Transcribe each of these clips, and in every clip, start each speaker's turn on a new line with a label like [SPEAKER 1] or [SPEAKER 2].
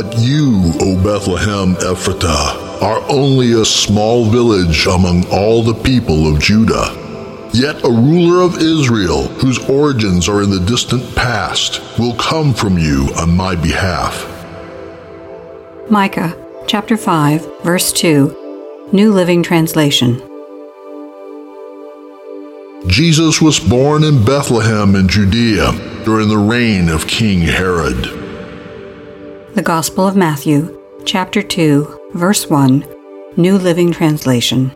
[SPEAKER 1] But you, O Bethlehem Ephrathah, are only a small village among all the people of Judah. Yet a ruler of Israel, whose origins are in the distant past, will come from you on my behalf.
[SPEAKER 2] Micah chapter 5, verse 2, New Living Translation.
[SPEAKER 1] Jesus was born in Bethlehem in Judea during the reign of King Herod.
[SPEAKER 2] The Gospel of Matthew, chapter 2, verse 1, New Living Translation.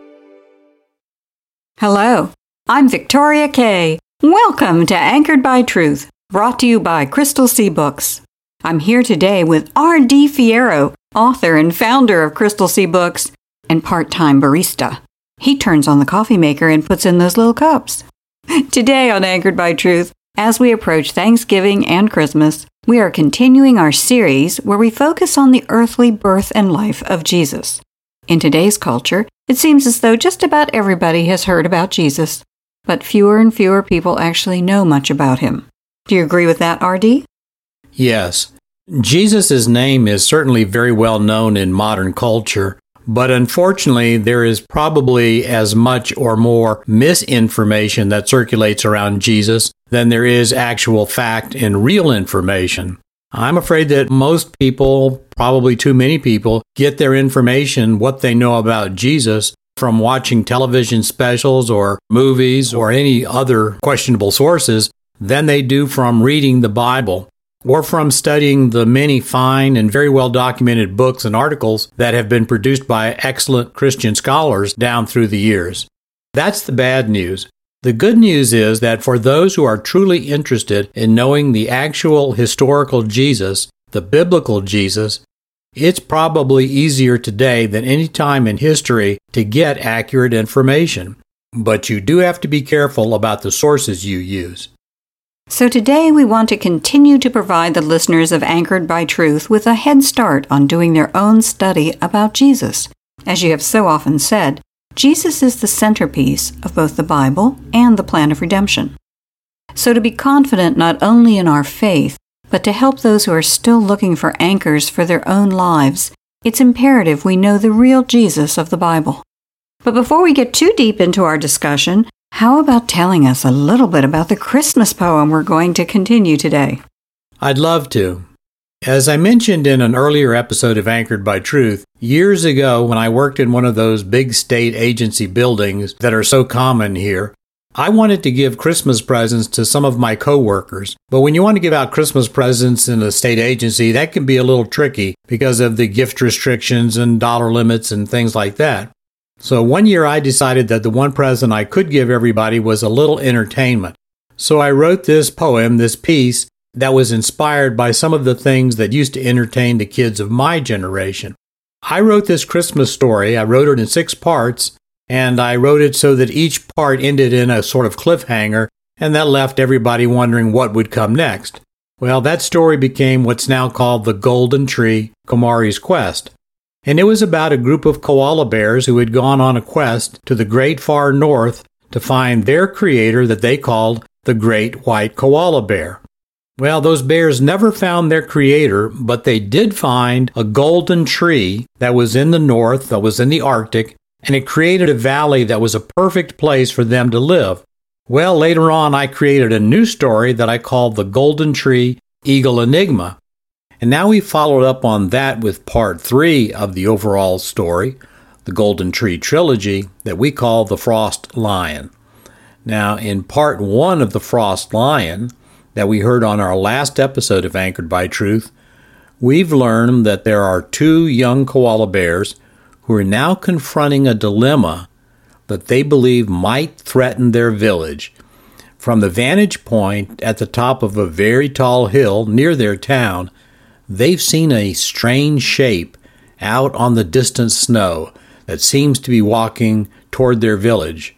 [SPEAKER 2] Hello, I'm Victoria Kay. Welcome to Anchored by Truth, brought to you by Crystal Sea Books. I'm here today with R.D. Fierro, author and founder of Crystal Sea Books, and part time barista. He turns on the coffee maker and puts in those little cups. Today on Anchored by Truth, as we approach Thanksgiving and Christmas, we are continuing our series where we focus on the earthly birth and life of Jesus. In today's culture, it seems as though just about everybody has heard about Jesus, but fewer and fewer people actually know much about him. Do you agree with that, RD?
[SPEAKER 3] Yes. Jesus' name is certainly very well known in modern culture, but unfortunately, there is probably as much or more misinformation that circulates around Jesus than there is actual fact and real information. I'm afraid that most people, probably too many people, get their information, what they know about Jesus, from watching television specials or movies or any other questionable sources than they do from reading the Bible or from studying the many fine and very well documented books and articles that have been produced by excellent Christian scholars down through the years. That's the bad news. The good news is that for those who are truly interested in knowing the actual historical Jesus, the biblical Jesus, it's probably easier today than any time in history to get accurate information. But you do have to be careful about the sources you use.
[SPEAKER 2] So today we want to continue to provide the listeners of Anchored by Truth with a head start on doing their own study about Jesus. As you have so often said, Jesus is the centerpiece of both the Bible and the plan of redemption. So to be confident not only in our faith, but to help those who are still looking for anchors for their own lives, it's imperative we know the real Jesus of the Bible. But before we get too deep into our discussion, how about telling us a little bit about the Christmas poem we're going to continue today?
[SPEAKER 3] I'd love to. As I mentioned in an earlier episode of Anchored by Truth, years ago when I worked in one of those big state agency buildings that are so common here, I wanted to give Christmas presents to some of my coworkers. But when you want to give out Christmas presents in a state agency, that can be a little tricky because of the gift restrictions and dollar limits and things like that. So one year I decided that the one present I could give everybody was a little entertainment. So I wrote this poem, this piece, that was inspired by some of the things that used to entertain the kids of my generation. I wrote this Christmas story. I wrote it in six parts, and I wrote it so that each part ended in a sort of cliffhanger, and that left everybody wondering what would come next. Well, that story became what's now called The Golden Tree Komari's Quest and it was about a group of koala bears who had gone on a quest to the great far north to find their creator that they called the great white koala bear. Well, those bears never found their creator, but they did find a golden tree that was in the north, that was in the Arctic, and it created a valley that was a perfect place for them to live. Well, later on, I created a new story that I called The Golden Tree Eagle Enigma. And now we followed up on that with part three of the overall story, the Golden Tree Trilogy, that we call The Frost Lion. Now, in part one of The Frost Lion, that we heard on our last episode of Anchored by Truth, we've learned that there are two young koala bears who are now confronting a dilemma that they believe might threaten their village. From the vantage point at the top of a very tall hill near their town, they've seen a strange shape out on the distant snow that seems to be walking toward their village,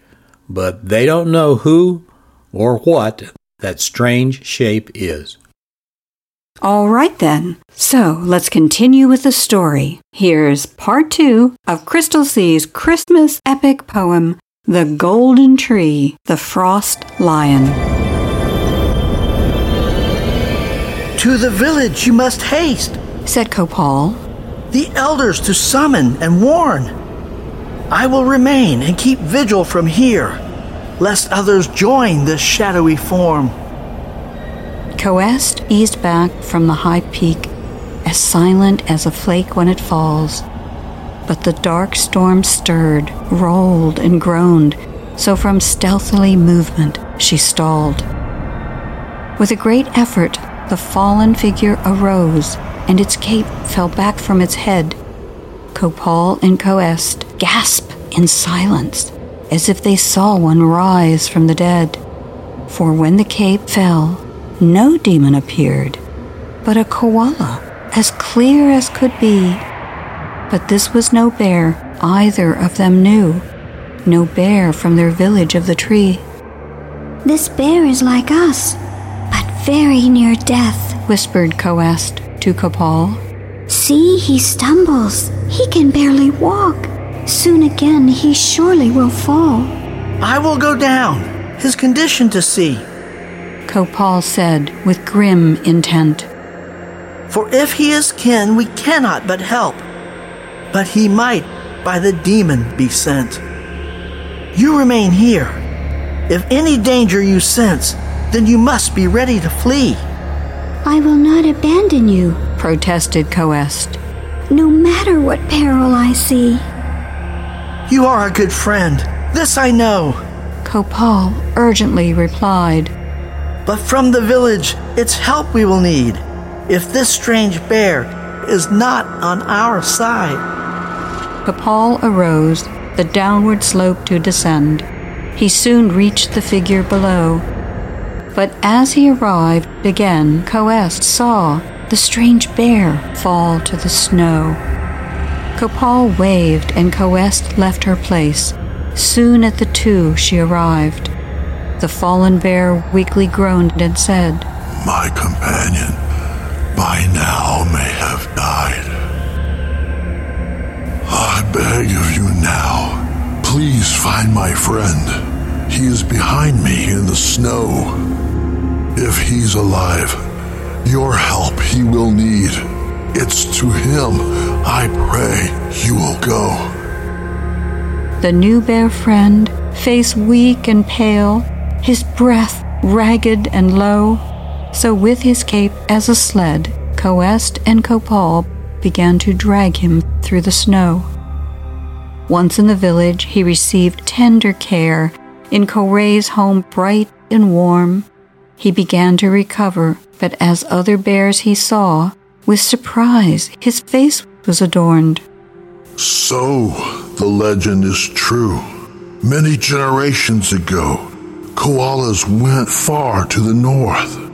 [SPEAKER 3] but they don't know who or what that strange shape is.
[SPEAKER 2] All right then. So let's continue with the story. Here's part two of Crystal Sea's Christmas epic poem, The Golden Tree, The Frost Lion.
[SPEAKER 4] To the village you must haste,
[SPEAKER 2] said Copal.
[SPEAKER 4] The elders to summon and warn. I will remain and keep vigil from here, lest others join this shadowy form.
[SPEAKER 2] Coest eased back from the high peak, as silent as a flake when it falls. But the dark storm stirred, rolled, and groaned, so from stealthily movement she stalled. With a great effort, the fallen figure arose, and its cape fell back from its head. Copal and Coest gasped in silence, as if they saw one rise from the dead. For when the cape fell, no demon appeared, but a koala, as clear as could be. But this was no bear, either of them knew. No bear from their village of the tree.
[SPEAKER 5] This bear is like us, very near death, whispered Coest to Copal.
[SPEAKER 6] See, he stumbles. He can barely walk. Soon again he surely will fall.
[SPEAKER 4] I will go down, his condition to see.
[SPEAKER 2] Copal said with grim intent.
[SPEAKER 4] For if he is kin, we cannot but help. But he might by the demon be sent. You remain here. If any danger you sense, then you must be ready to flee.
[SPEAKER 6] I will not abandon you,
[SPEAKER 2] protested Coest.
[SPEAKER 6] No matter what peril I see.
[SPEAKER 4] You are a good friend. This I know.
[SPEAKER 2] Copal urgently replied.
[SPEAKER 4] But from the village, it's help we will need if this strange bear is not on our side.
[SPEAKER 2] Copal arose, the downward slope to descend. He soon reached the figure below. But as he arrived again, Coest saw the strange bear fall to the snow. Copal waved and Coest left her place. Soon at the two she arrived. The fallen bear weakly groaned and said,
[SPEAKER 1] My companion by now may have died. I beg of you now, please find my friend. He is behind me in the snow. If he's alive, your help he will need. It's to him I pray you will go.
[SPEAKER 2] The new bear friend, face weak and pale, his breath ragged and low. So, with his cape as a sled, Coest and Copal began to drag him through the snow. Once in the village, he received tender care. In Coray's home, bright and warm, he began to recover, but as other bears he saw, with surprise, his face was adorned.
[SPEAKER 1] So, the legend is true. Many generations ago, koalas went far to the north.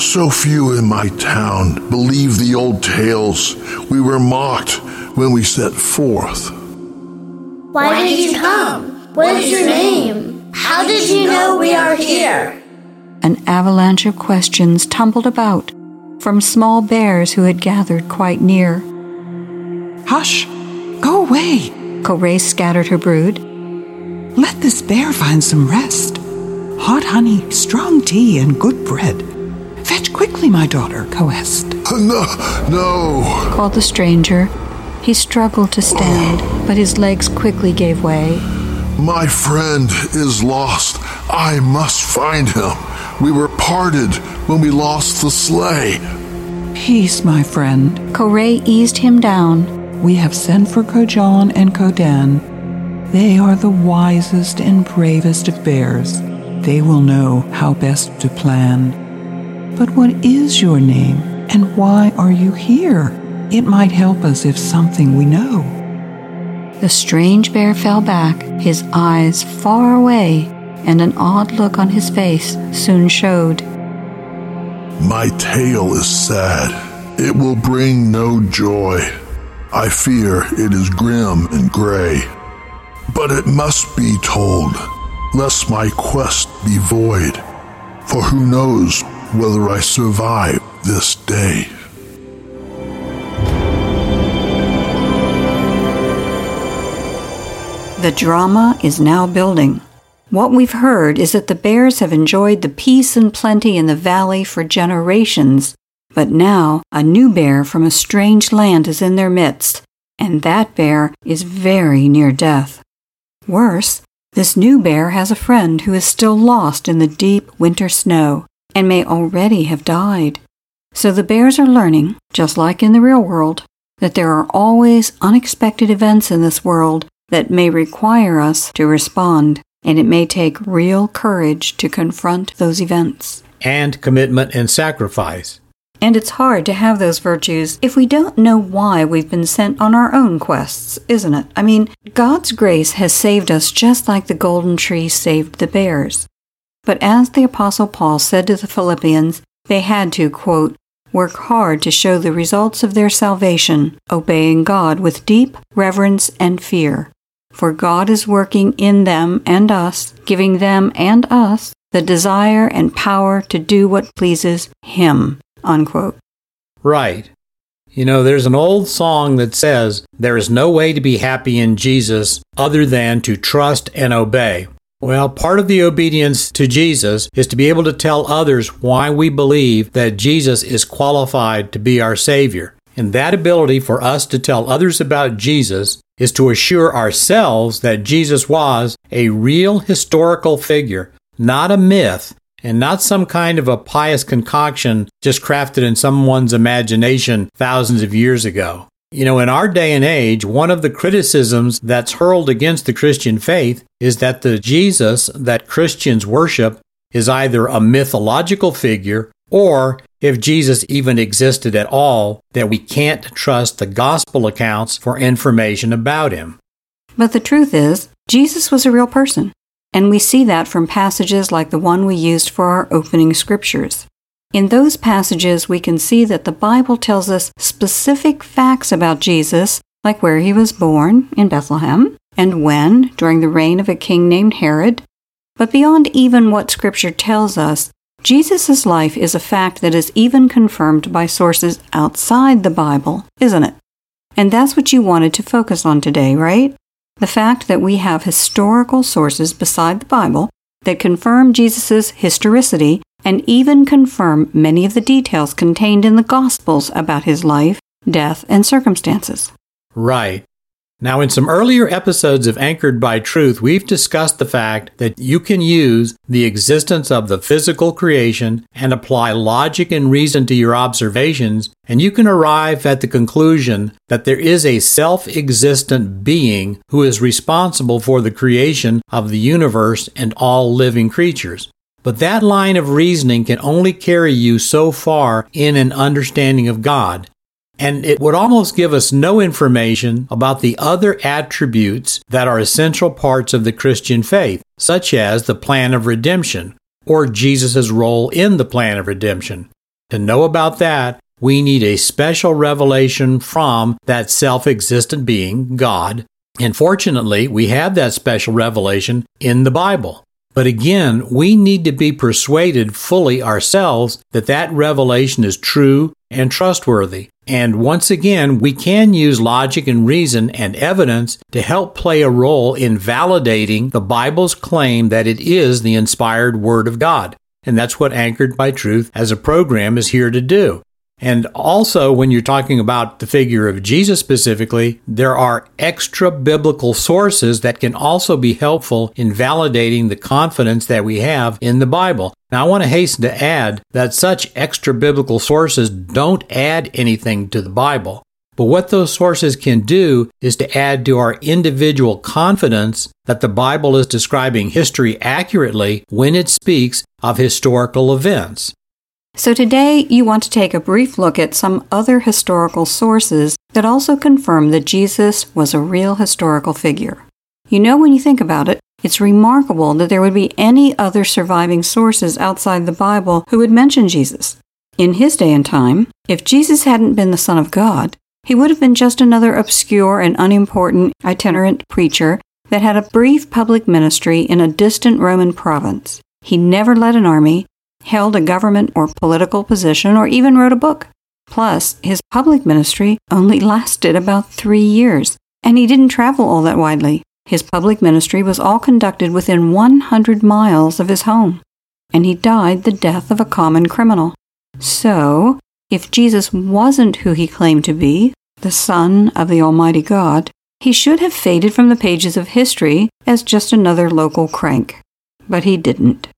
[SPEAKER 1] So few in my town believe the old tales. We were mocked when we set forth.
[SPEAKER 7] Why did you come? What is your name? How did you know we are here?
[SPEAKER 2] An avalanche of questions tumbled about from small bears who had gathered quite near.
[SPEAKER 8] Hush! Go away!
[SPEAKER 2] Coray scattered her brood.
[SPEAKER 8] Let this bear find some rest hot honey, strong tea, and good bread. Fetch quickly, my daughter, Coest.
[SPEAKER 1] Oh, no, no,
[SPEAKER 2] called the stranger. He struggled to stand, but his legs quickly gave way.
[SPEAKER 1] My friend is lost. I must find him. We were parted when we lost the sleigh.
[SPEAKER 8] Peace, my friend.
[SPEAKER 2] Coray eased him down.
[SPEAKER 8] We have sent for Kojan and Kodan. They are the wisest and bravest of bears. They will know how best to plan. But what is your name and why are you here? It might help us if something we know.
[SPEAKER 2] The strange bear fell back, his eyes far away, and an odd look on his face soon showed.
[SPEAKER 1] My tale is sad. It will bring no joy. I fear it is grim and gray. But it must be told, lest my quest be void. For who knows whether I survive this day?
[SPEAKER 2] The drama is now building. What we've heard is that the bears have enjoyed the peace and plenty in the valley for generations, but now a new bear from a strange land is in their midst, and that bear is very near death. Worse, this new bear has a friend who is still lost in the deep winter snow and may already have died. So the bears are learning, just like in the real world, that there are always unexpected events in this world that may require us to respond, and it may take real courage to confront those events.
[SPEAKER 3] And commitment and sacrifice.
[SPEAKER 2] And it's hard to have those virtues if we don't know why we've been sent on our own quests, isn't it? I mean, God's grace has saved us just like the golden tree saved the bears. But as the Apostle Paul said to the Philippians, they had to, quote, work hard to show the results of their salvation, obeying God with deep reverence and fear for God is working in them and us, giving them and us the desire and power to do what pleases Him. Unquote.
[SPEAKER 3] Right. You know, there's an old song that says, There is no way to be happy in Jesus other than to trust and obey. Well, part of the obedience to Jesus is to be able to tell others why we believe that Jesus is qualified to be our Savior. And that ability for us to tell others about Jesus is to assure ourselves that Jesus was a real historical figure, not a myth, and not some kind of a pious concoction just crafted in someone's imagination thousands of years ago. You know, in our day and age, one of the criticisms that's hurled against the Christian faith is that the Jesus that Christians worship is either a mythological figure or if Jesus even existed at all, that we can't trust the gospel accounts for information about him.
[SPEAKER 2] But the truth is, Jesus was a real person, and we see that from passages like the one we used for our opening scriptures. In those passages, we can see that the Bible tells us specific facts about Jesus, like where he was born in Bethlehem, and when, during the reign of a king named Herod. But beyond even what Scripture tells us, Jesus' life is a fact that is even confirmed by sources outside the Bible, isn't it? And that's what you wanted to focus on today, right? The fact that we have historical sources beside the Bible that confirm Jesus' historicity and even confirm many of the details contained in the Gospels about his life, death, and circumstances.
[SPEAKER 3] Right. Now, in some earlier episodes of Anchored by Truth, we've discussed the fact that you can use the existence of the physical creation and apply logic and reason to your observations, and you can arrive at the conclusion that there is a self existent being who is responsible for the creation of the universe and all living creatures. But that line of reasoning can only carry you so far in an understanding of God. And it would almost give us no information about the other attributes that are essential parts of the Christian faith, such as the plan of redemption or Jesus' role in the plan of redemption. To know about that, we need a special revelation from that self existent being, God. And fortunately, we have that special revelation in the Bible. But again, we need to be persuaded fully ourselves that that revelation is true and trustworthy. And once again, we can use logic and reason and evidence to help play a role in validating the Bible's claim that it is the inspired Word of God. And that's what Anchored by Truth as a program is here to do. And also, when you're talking about the figure of Jesus specifically, there are extra biblical sources that can also be helpful in validating the confidence that we have in the Bible. Now, I want to hasten to add that such extra biblical sources don't add anything to the Bible. But what those sources can do is to add to our individual confidence that the Bible is describing history accurately when it speaks of historical events.
[SPEAKER 2] So today you want to take a brief look at some other historical sources that also confirm that Jesus was a real historical figure. You know, when you think about it, It's remarkable that there would be any other surviving sources outside the Bible who would mention Jesus. In his day and time, if Jesus hadn't been the Son of God, he would have been just another obscure and unimportant itinerant preacher that had a brief public ministry in a distant Roman province. He never led an army, held a government or political position, or even wrote a book. Plus, his public ministry only lasted about three years, and he didn't travel all that widely. His public ministry was all conducted within 100 miles of his home, and he died the death of a common criminal. So, if Jesus wasn't who he claimed to be, the Son of the Almighty God, he should have faded from the pages of history as just another local crank. But he didn't.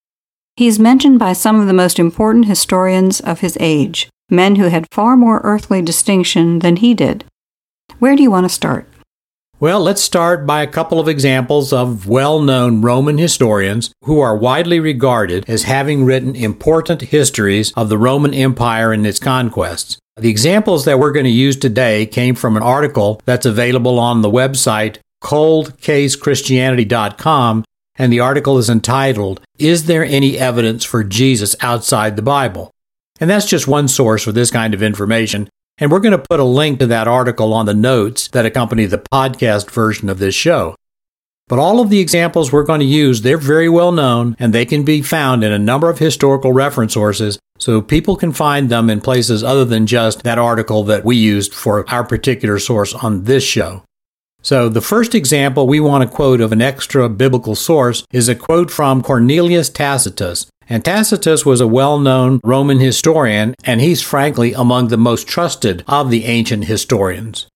[SPEAKER 2] He is mentioned by some of the most important historians of his age, men who had far more earthly distinction than he did. Where do you want to start?
[SPEAKER 3] Well, let's start by a couple of examples of well known Roman historians who are widely regarded as having written important histories of the Roman Empire and its conquests. The examples that we're going to use today came from an article that's available on the website coldcasechristianity.com, and the article is entitled, Is There Any Evidence for Jesus Outside the Bible? And that's just one source for this kind of information. And we're going to put a link to that article on the notes that accompany the podcast version of this show. But all of the examples we're going to use, they're very well known and they can be found in a number of historical reference sources, so people can find them in places other than just that article that we used for our particular source on this show. So the first example we want to quote of an extra biblical source is a quote from Cornelius Tacitus, and Tacitus was a well known Roman historian, and he's frankly among the most trusted of the ancient historians.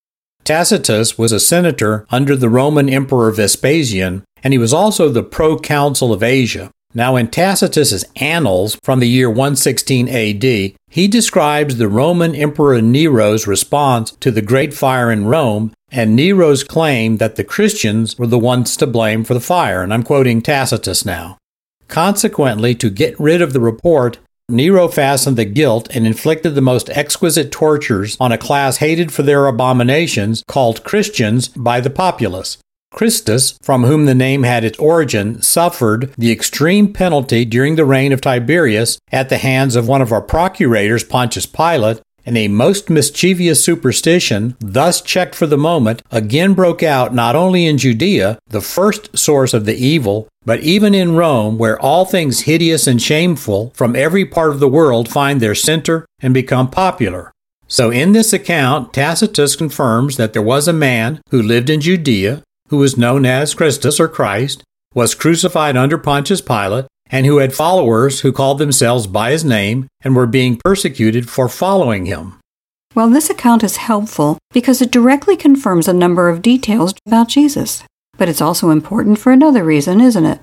[SPEAKER 3] Tacitus was a senator under the Roman Emperor Vespasian, and he was also the proconsul of Asia. Now, in Tacitus's Annals from the year 116 AD, he describes the Roman Emperor Nero's response to the Great Fire in Rome and Nero's claim that the Christians were the ones to blame for the fire. And I'm quoting Tacitus now. Consequently, to get rid of the report, Nero fastened the guilt and inflicted the most exquisite tortures on a class hated for their abominations called Christians by the populace. Christus, from whom the name had its origin, suffered the extreme penalty during the reign of Tiberius at the hands of one of our procurators, Pontius Pilate, and a most mischievous superstition, thus checked for the moment, again broke out not only in Judea, the first source of the evil, but even in Rome, where all things hideous and shameful from every part of the world find their center and become popular. So, in this account, Tacitus confirms that there was a man who lived in Judea, who was known as Christus or Christ, was crucified under Pontius Pilate, and who had followers who called themselves by his name and were being persecuted for following him.
[SPEAKER 2] Well, this account is helpful because it directly confirms a number of details about Jesus. But it's also important for another reason, isn't it?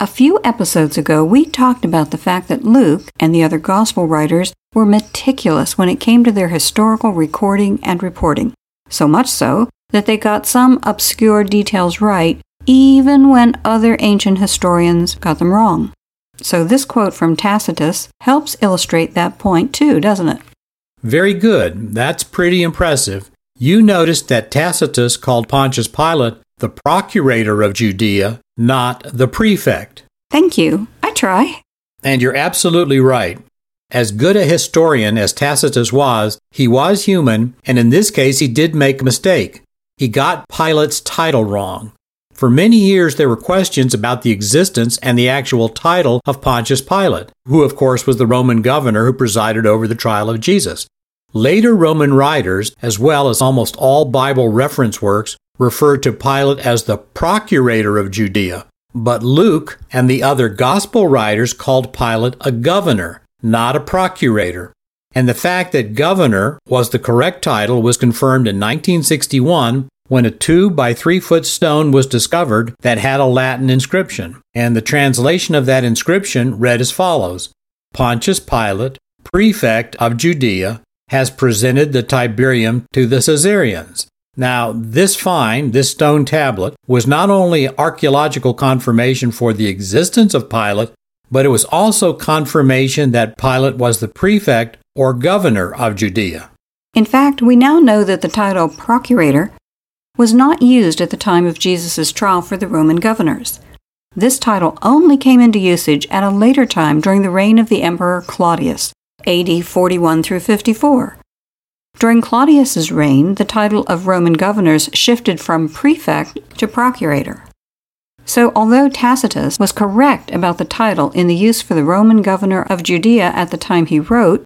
[SPEAKER 2] A few episodes ago, we talked about the fact that Luke and the other gospel writers were meticulous when it came to their historical recording and reporting. So much so that they got some obscure details right, even when other ancient historians got them wrong. So this quote from Tacitus helps illustrate that point too, doesn't it?
[SPEAKER 3] Very good. That's pretty impressive. You noticed that Tacitus called Pontius Pilate the procurator of Judea, not the prefect.
[SPEAKER 2] Thank you. I try.
[SPEAKER 3] And you're absolutely right. As good a historian as Tacitus was, he was human, and in this case he did make a mistake. He got Pilate's title wrong. For many years, there were questions about the existence and the actual title of Pontius Pilate, who, of course, was the Roman governor who presided over the trial of Jesus. Later Roman writers, as well as almost all Bible reference works, referred to Pilate as the procurator of Judea. But Luke and the other gospel writers called Pilate a governor, not a procurator. And the fact that governor was the correct title was confirmed in 1961 when a two by three foot stone was discovered that had a Latin inscription. And the translation of that inscription read as follows Pontius Pilate, prefect of Judea, has presented the Tiberium to the Caesareans. Now, this find, this stone tablet, was not only archaeological confirmation for the existence of Pilate, but it was also confirmation that Pilate was the prefect or governor of Judea.
[SPEAKER 2] In fact, we now know that the title procurator was not used at the time of Jesus' trial for the Roman governors. this title only came into usage at a later time during the reign of the Emperor Claudius, AD 41 through 54. During Claudius's reign, the title of Roman governors shifted from prefect to procurator. So, although Tacitus was correct about the title in the use for the Roman governor of Judea at the time he wrote,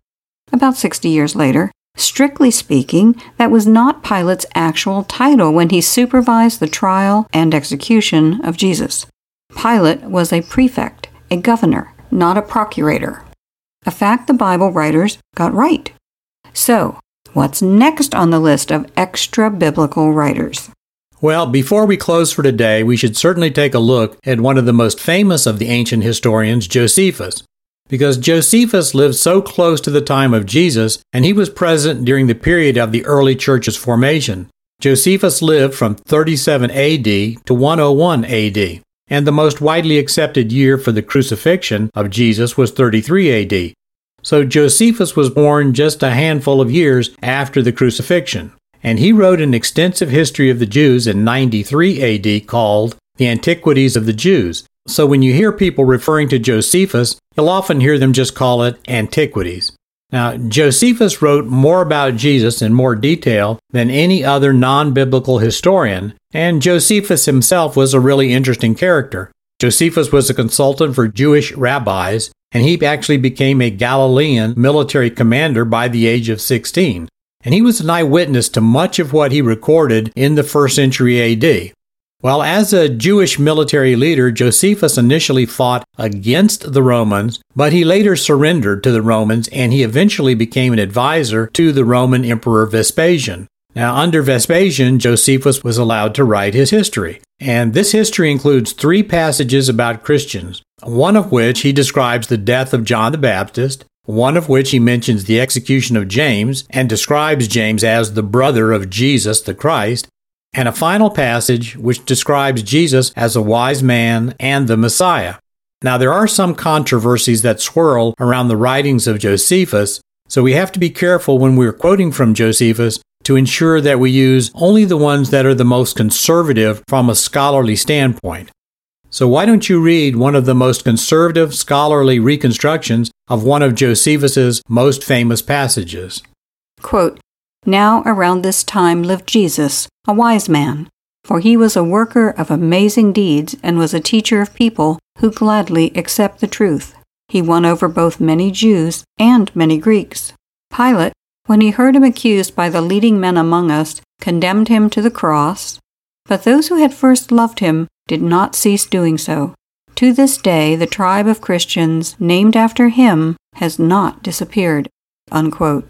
[SPEAKER 2] about 60 years later, strictly speaking, that was not Pilate's actual title when he supervised the trial and execution of Jesus. Pilate was a prefect, a governor, not a procurator. A fact the Bible writers got right. So, What's next on the list of extra biblical writers?
[SPEAKER 3] Well, before we close for today, we should certainly take a look at one of the most famous of the ancient historians, Josephus. Because Josephus lived so close to the time of Jesus, and he was present during the period of the early church's formation. Josephus lived from 37 AD to 101 AD, and the most widely accepted year for the crucifixion of Jesus was 33 AD, so Josephus was born just a handful of years after the crucifixion, and he wrote an extensive history of the Jews in 93 AD called The Antiquities of the Jews. So when you hear people referring to Josephus, you'll often hear them just call it Antiquities. Now, Josephus wrote more about Jesus in more detail than any other non biblical historian, and Josephus himself was a really interesting character. Josephus was a consultant for Jewish rabbis, and he actually became a Galilean military commander by the age of 16. And he was an eyewitness to much of what he recorded in the first century AD. Well, as a Jewish military leader, Josephus initially fought against the Romans, but he later surrendered to the Romans and he eventually became an advisor to the Roman Emperor Vespasian. Now, under Vespasian, Josephus was allowed to write his history. And this history includes three passages about Christians, one of which he describes the death of John the Baptist, one of which he mentions the execution of James and describes James as the brother of Jesus the Christ, and a final passage which describes Jesus as a wise man and the Messiah. Now, there are some controversies that swirl around the writings of Josephus, so we have to be careful when we're quoting from Josephus to ensure that we use only the ones that are the most conservative from a scholarly standpoint. So, why don't you read one of the most conservative scholarly reconstructions of one of Josephus's most famous passages?
[SPEAKER 2] Quote, now around this time lived Jesus, a wise man, for he was a worker of amazing deeds and was a teacher of people who gladly accept the truth. He won over both many Jews and many Greeks. Pilate, when he heard him accused by the leading men among us, condemned him to the cross. But those who had first loved him did not cease doing so. To this day, the tribe of Christians named after him has not disappeared. Unquote.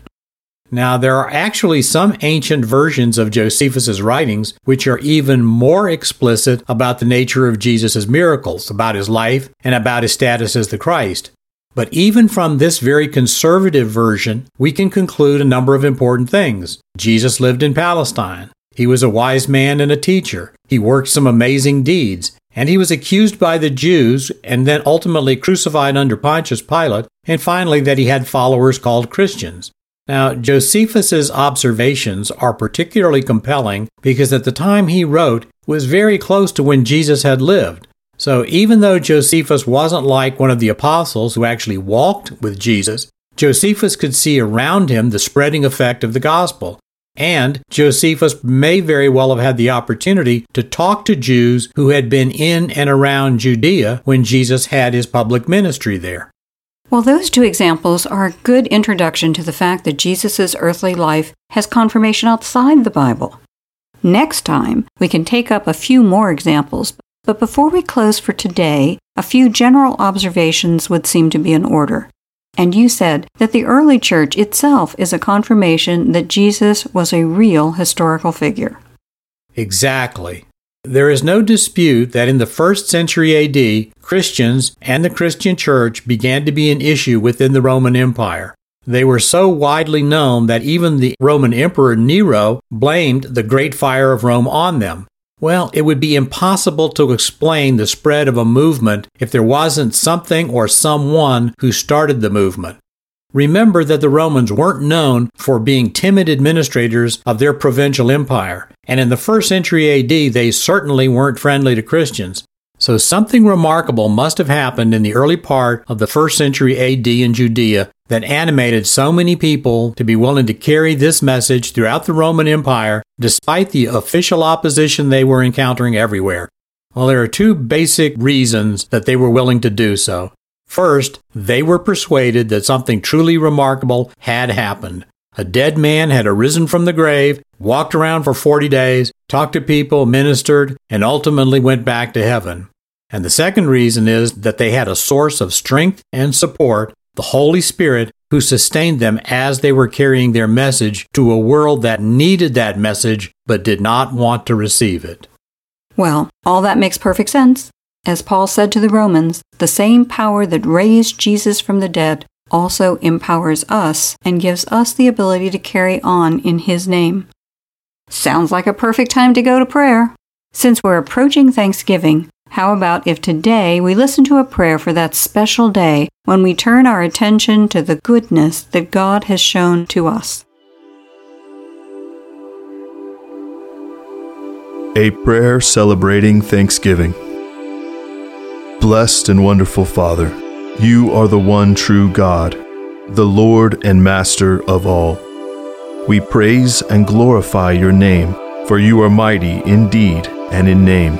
[SPEAKER 3] Now, there are actually some ancient versions of Josephus's writings which are even more explicit about the nature of Jesus' miracles, about his life, and about his status as the Christ. But even from this very conservative version, we can conclude a number of important things. Jesus lived in Palestine. He was a wise man and a teacher. He worked some amazing deeds. And he was accused by the Jews and then ultimately crucified under Pontius Pilate. And finally, that he had followers called Christians. Now, Josephus's observations are particularly compelling because at the time he wrote was very close to when Jesus had lived. So even though Josephus wasn't like one of the apostles who actually walked with Jesus, Josephus could see around him the spreading effect of the gospel. And Josephus may very well have had the opportunity to talk to Jews who had been in and around Judea when Jesus had his public ministry there.
[SPEAKER 2] Well, those two examples are a good introduction to the fact that Jesus' earthly life has confirmation outside the Bible. Next time, we can take up a few more examples, but before we close for today, a few general observations would seem to be in order. And you said that the early church itself is a confirmation that Jesus was a real historical figure.
[SPEAKER 3] Exactly. There is no dispute that in the first century AD, Christians and the Christian church began to be an issue within the Roman Empire. They were so widely known that even the Roman Emperor Nero blamed the Great Fire of Rome on them. Well, it would be impossible to explain the spread of a movement if there wasn't something or someone who started the movement. Remember that the Romans weren't known for being timid administrators of their provincial empire, and in the first century AD, they certainly weren't friendly to Christians. So something remarkable must have happened in the early part of the first century AD in Judea that animated so many people to be willing to carry this message throughout the Roman Empire despite the official opposition they were encountering everywhere. Well, there are two basic reasons that they were willing to do so. First, they were persuaded that something truly remarkable had happened. A dead man had arisen from the grave, walked around for 40 days, talked to people, ministered, and ultimately went back to heaven. And the second reason is that they had a source of strength and support, the Holy Spirit, who sustained them as they were carrying their message to a world that needed that message but did not want to receive it.
[SPEAKER 2] Well, all that makes perfect sense. As Paul said to the Romans, the same power that raised Jesus from the dead also empowers us and gives us the ability to carry on in his name. Sounds like a perfect time to go to prayer. Since we're approaching Thanksgiving, how about if today we listen to a prayer for that special day when we turn our attention to the goodness that God has shown to us?
[SPEAKER 9] A prayer celebrating Thanksgiving. Blessed and wonderful Father, you are the one true God, the Lord and Master of all. We praise and glorify your name, for you are mighty in deed and in name.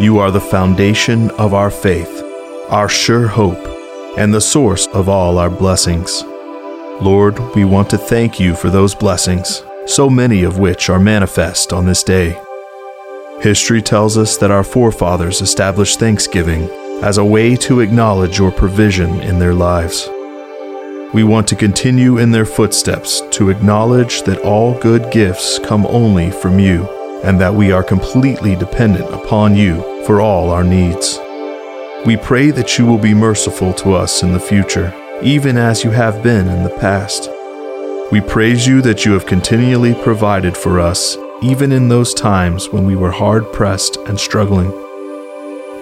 [SPEAKER 9] You are the foundation of our faith, our sure hope, and the source of all our blessings. Lord, we want to thank you for those blessings, so many of which are manifest on this day. History tells us that our forefathers established Thanksgiving as a way to acknowledge your provision in their lives. We want to continue in their footsteps to acknowledge that all good gifts come only from you and that we are completely dependent upon you for all our needs. We pray that you will be merciful to us in the future, even as you have been in the past. We praise you that you have continually provided for us, even in those times when we were hard pressed and struggling.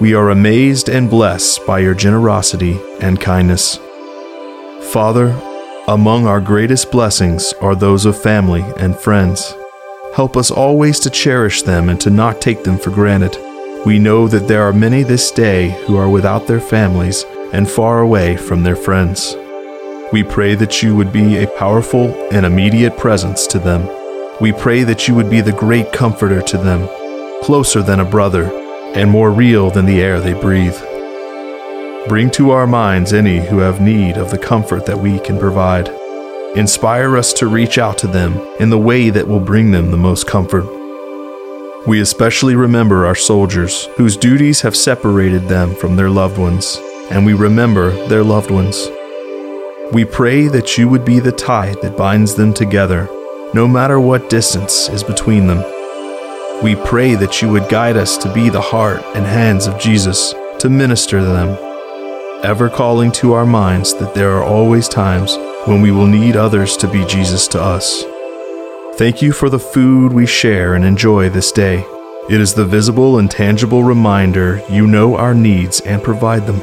[SPEAKER 9] We are amazed and blessed by your generosity and kindness. Father, among our greatest blessings are those of family and friends. Help us always to cherish them and to not take them for granted. We know that there are many this day who are without their families and far away from their friends. We pray that you would be a powerful and immediate presence to them. We pray that you would be the great comforter to them, closer than a brother, and more real than the air they breathe. Bring to our minds any who have need of the comfort that we can provide. Inspire us to reach out to them in the way that will bring them the most comfort. We especially remember our soldiers, whose duties have separated them from their loved ones, and we remember their loved ones. We pray that you would be the tie that binds them together, no matter what distance is between them. We pray that you would guide us to be the heart and hands of Jesus, to minister to them, ever calling to our minds that there are always times when we will need others to be Jesus to us. Thank you for the food we share and enjoy this day. It is the visible and tangible reminder you know our needs and provide them.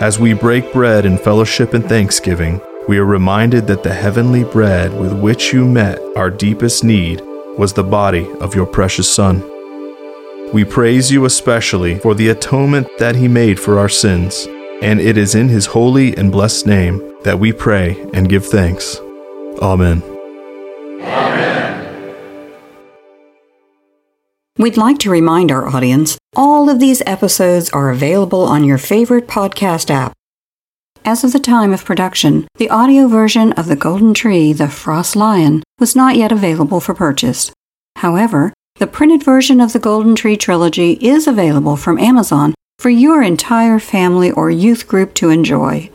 [SPEAKER 9] As we break bread in fellowship and thanksgiving, we are reminded that the heavenly bread with which you met our deepest need was the body of your precious Son. We praise you especially for the atonement that he made for our sins, and it is in his holy and blessed name that we pray and give thanks. Amen.
[SPEAKER 2] Amen. We'd like to remind our audience all of these episodes are available on your favorite podcast app. As of the time of production, the audio version of The Golden Tree, The Frost Lion, was not yet available for purchase. However, the printed version of the Golden Tree trilogy is available from Amazon for your entire family or youth group to enjoy.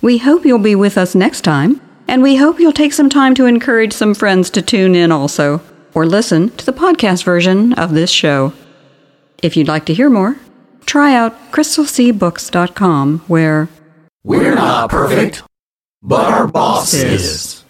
[SPEAKER 2] We hope you'll be with us next time, and we hope you'll take some time to encourage some friends to tune in also, or listen to the podcast version of this show. If you'd like to hear more, try out crystalseabooks.com, where
[SPEAKER 10] we're not perfect, but our boss is.